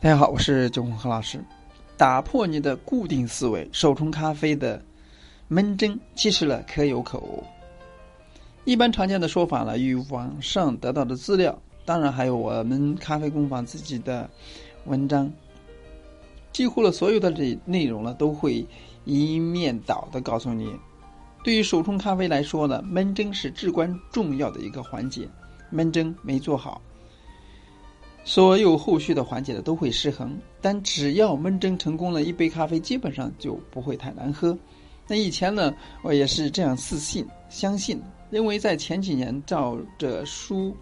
大家好，我是九红何老师。打破你的固定思维，手冲咖啡的闷蒸其实呢可有可无。一般常见的说法呢，与网上得到的资料，当然还有我们咖啡工坊自己的文章，几乎了所有的这内容呢，都会一面倒的告诉你，对于手冲咖啡来说呢，闷蒸是至关重要的一个环节，闷蒸没做好。所有后续的环节的都会失衡，但只要闷蒸成功了，一杯咖啡基本上就不会太难喝。那以前呢，我也是这样自信、相信，认为在前几年照着书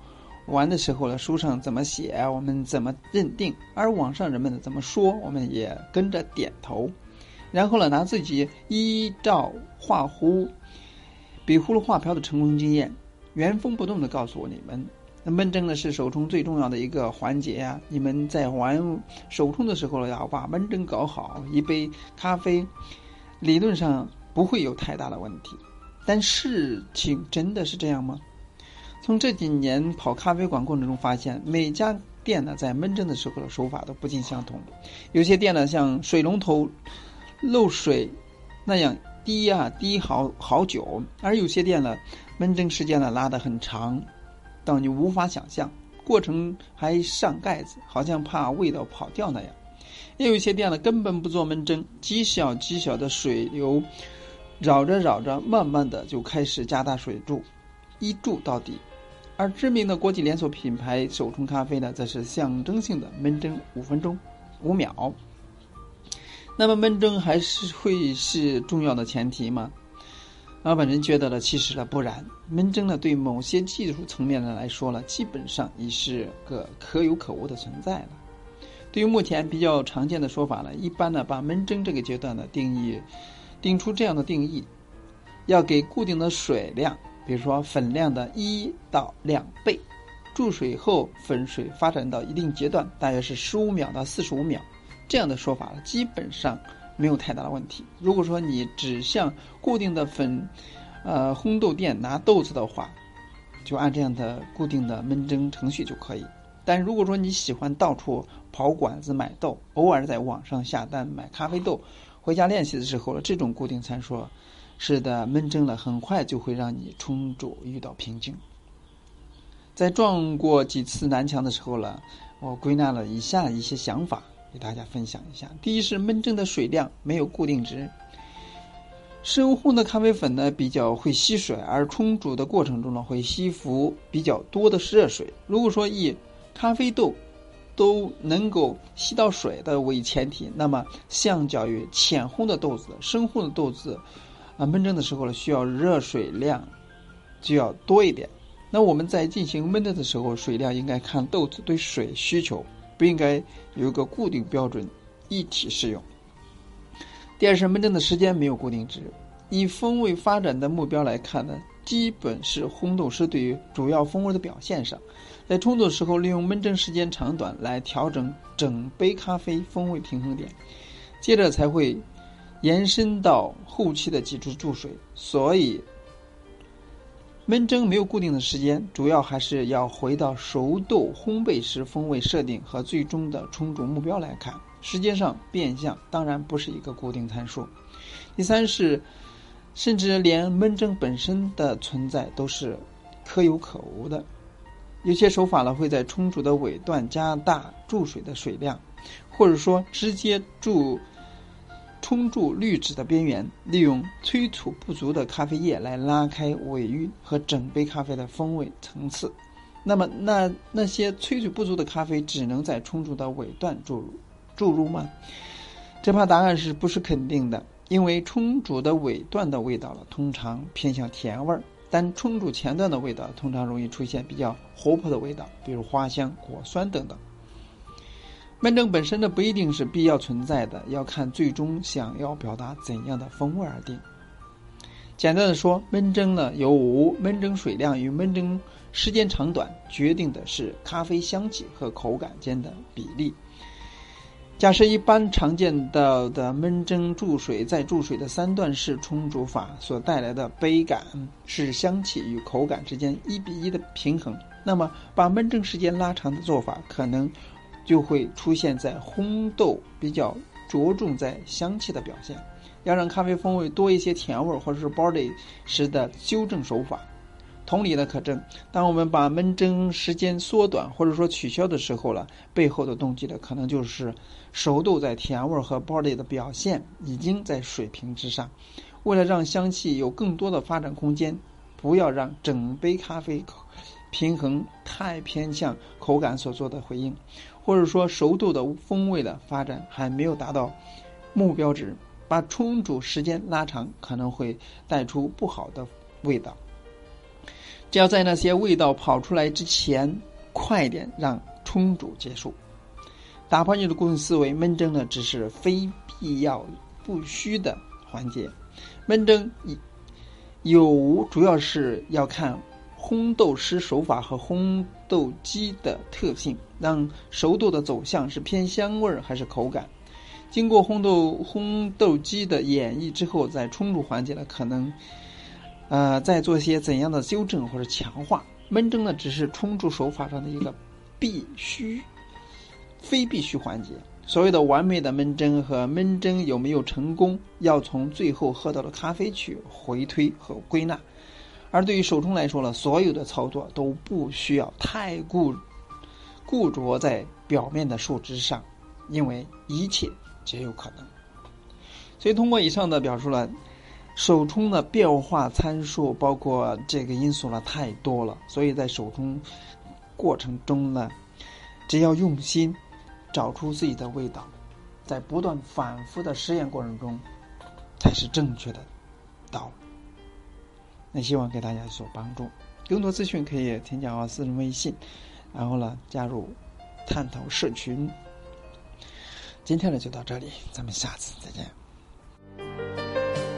玩的时候呢，书上怎么写，我们怎么认定；而网上人们怎么说，我们也跟着点头。然后呢，拿自己依照画壶、比葫芦画瓢的成功经验，原封不动的告诉你们。那焖蒸呢是手冲最重要的一个环节呀！你们在玩手冲的时候呢，要把焖蒸搞好，一杯咖啡理论上不会有太大的问题。但事情真的是这样吗？从这几年跑咖啡馆过程中发现，每家店呢在焖蒸的时候的手法都不尽相同。有些店呢像水龙头漏水那样滴啊滴好好久，而有些店呢焖蒸时间呢拉得很长。到你无法想象，过程还上盖子，好像怕味道跑掉那样。也有一些店呢，根本不做焖蒸，极小极小的水流，绕着绕着，慢慢的就开始加大水柱，一注到底。而知名的国际连锁品牌手冲咖啡呢，则是象征性的焖蒸五分钟，五秒。那么闷蒸还是会是重要的前提吗？而本人觉得呢，其实呢不然，焖蒸呢对某些技术层面的来说呢，基本上已是个可有可无的存在了。对于目前比较常见的说法呢，一般呢把焖蒸这个阶段呢定义，定出这样的定义：要给固定的水量，比如说粉量的一到两倍，注水后粉水发展到一定阶段，大约是十五秒到四十五秒，这样的说法，基本上。没有太大的问题。如果说你只向固定的粉，呃，烘豆店拿豆子的话，就按这样的固定的焖蒸程序就可以。但如果说你喜欢到处跑馆子买豆，偶尔在网上下单买咖啡豆，回家练习的时候了，这种固定参数，是的，闷蒸了很快就会让你冲煮遇到瓶颈。在撞过几次南墙的时候了，我归纳了以下一些想法。给大家分享一下，第一是焖蒸的水量没有固定值。深烘的咖啡粉呢比较会吸水，而冲煮的过程中呢会吸附比较多的热水。如果说以咖啡豆都能够吸到水的为前提，那么相较于浅烘的豆子，深烘的豆子啊焖蒸的时候呢需要热水量就要多一点。那我们在进行焖蒸的时候，水量应该看豆子对水需求。不应该有一个固定标准，一体适用。第二是闷蒸的时间没有固定值，以风味发展的目标来看呢，基本是烘豆师对于主要风味的表现上，在冲煮时候利用闷蒸时间长短来调整整杯咖啡风味平衡点，接着才会延伸到后期的几注注水，所以。焖蒸没有固定的时间，主要还是要回到熟豆烘焙时风味设定和最终的冲煮目标来看。时间上变相当然不是一个固定参数。第三是，甚至连焖蒸本身的存在都是可有可无的。有些手法呢会在冲煮的尾段加大注水的水量，或者说直接注。冲注滤纸的边缘，利用催促不足的咖啡液来拉开尾韵和整杯咖啡的风味层次。那么，那那些催促不足的咖啡只能在冲煮的尾段注入注入吗？这怕答案是不是肯定的？因为冲煮的尾段的味道了，通常偏向甜味儿，但冲煮前段的味道通常容易出现比较活泼的味道，比如花香、果酸等等。焖蒸本身的不一定是必要存在的，要看最终想要表达怎样的风味而定。简单的说，焖蒸呢有无焖蒸水量与焖蒸时间长短决定的是咖啡香气和口感间的比例。假设一般常见到的焖蒸注水再注水的三段式冲煮法所带来的杯感是香气与口感之间一比一的平衡，那么把焖蒸时间拉长的做法可能。就会出现在烘豆比较着重在香气的表现。要让咖啡风味多一些甜味儿，或者是 body 时的纠正手法。同理的可证，当我们把焖蒸时间缩短或者说取消的时候了，背后的动机呢，可能就是熟豆在甜味和 body 的表现已经在水平之上。为了让香气有更多的发展空间，不要让整杯咖啡平衡太偏向口感所做的回应，或者说熟度的风味的发展还没有达到目标值，把冲煮时间拉长可能会带出不好的味道。只要在那些味道跑出来之前，快点让冲煮结束。打破你的固定思维，焖蒸呢只是非必要不需的环节。焖蒸有无主要是要看烘豆师手法和烘豆机的特性，让熟豆的走向是偏香味儿还是口感。经过烘豆烘豆机的演绎之后，在冲煮环节呢可能。呃，再做些怎样的修正或者强化？焖蒸呢，只是冲煮手法上的一个必须、非必须环节。所谓的完美的焖蒸和焖蒸有没有成功，要从最后喝到的咖啡去回推和归纳。而对于手冲来说呢，所有的操作都不需要太固固着在表面的树枝上，因为一切皆有可能。所以，通过以上的表述呢。手冲的变化参数包括这个因素呢太多了，所以在手冲过程中呢，只要用心找出自己的味道，在不断反复的实验过程中，才是正确的道路。那希望给大家有所帮助。更多资讯可以添加我私人微信，然后呢加入探讨社群。今天呢就到这里，咱们下次再见。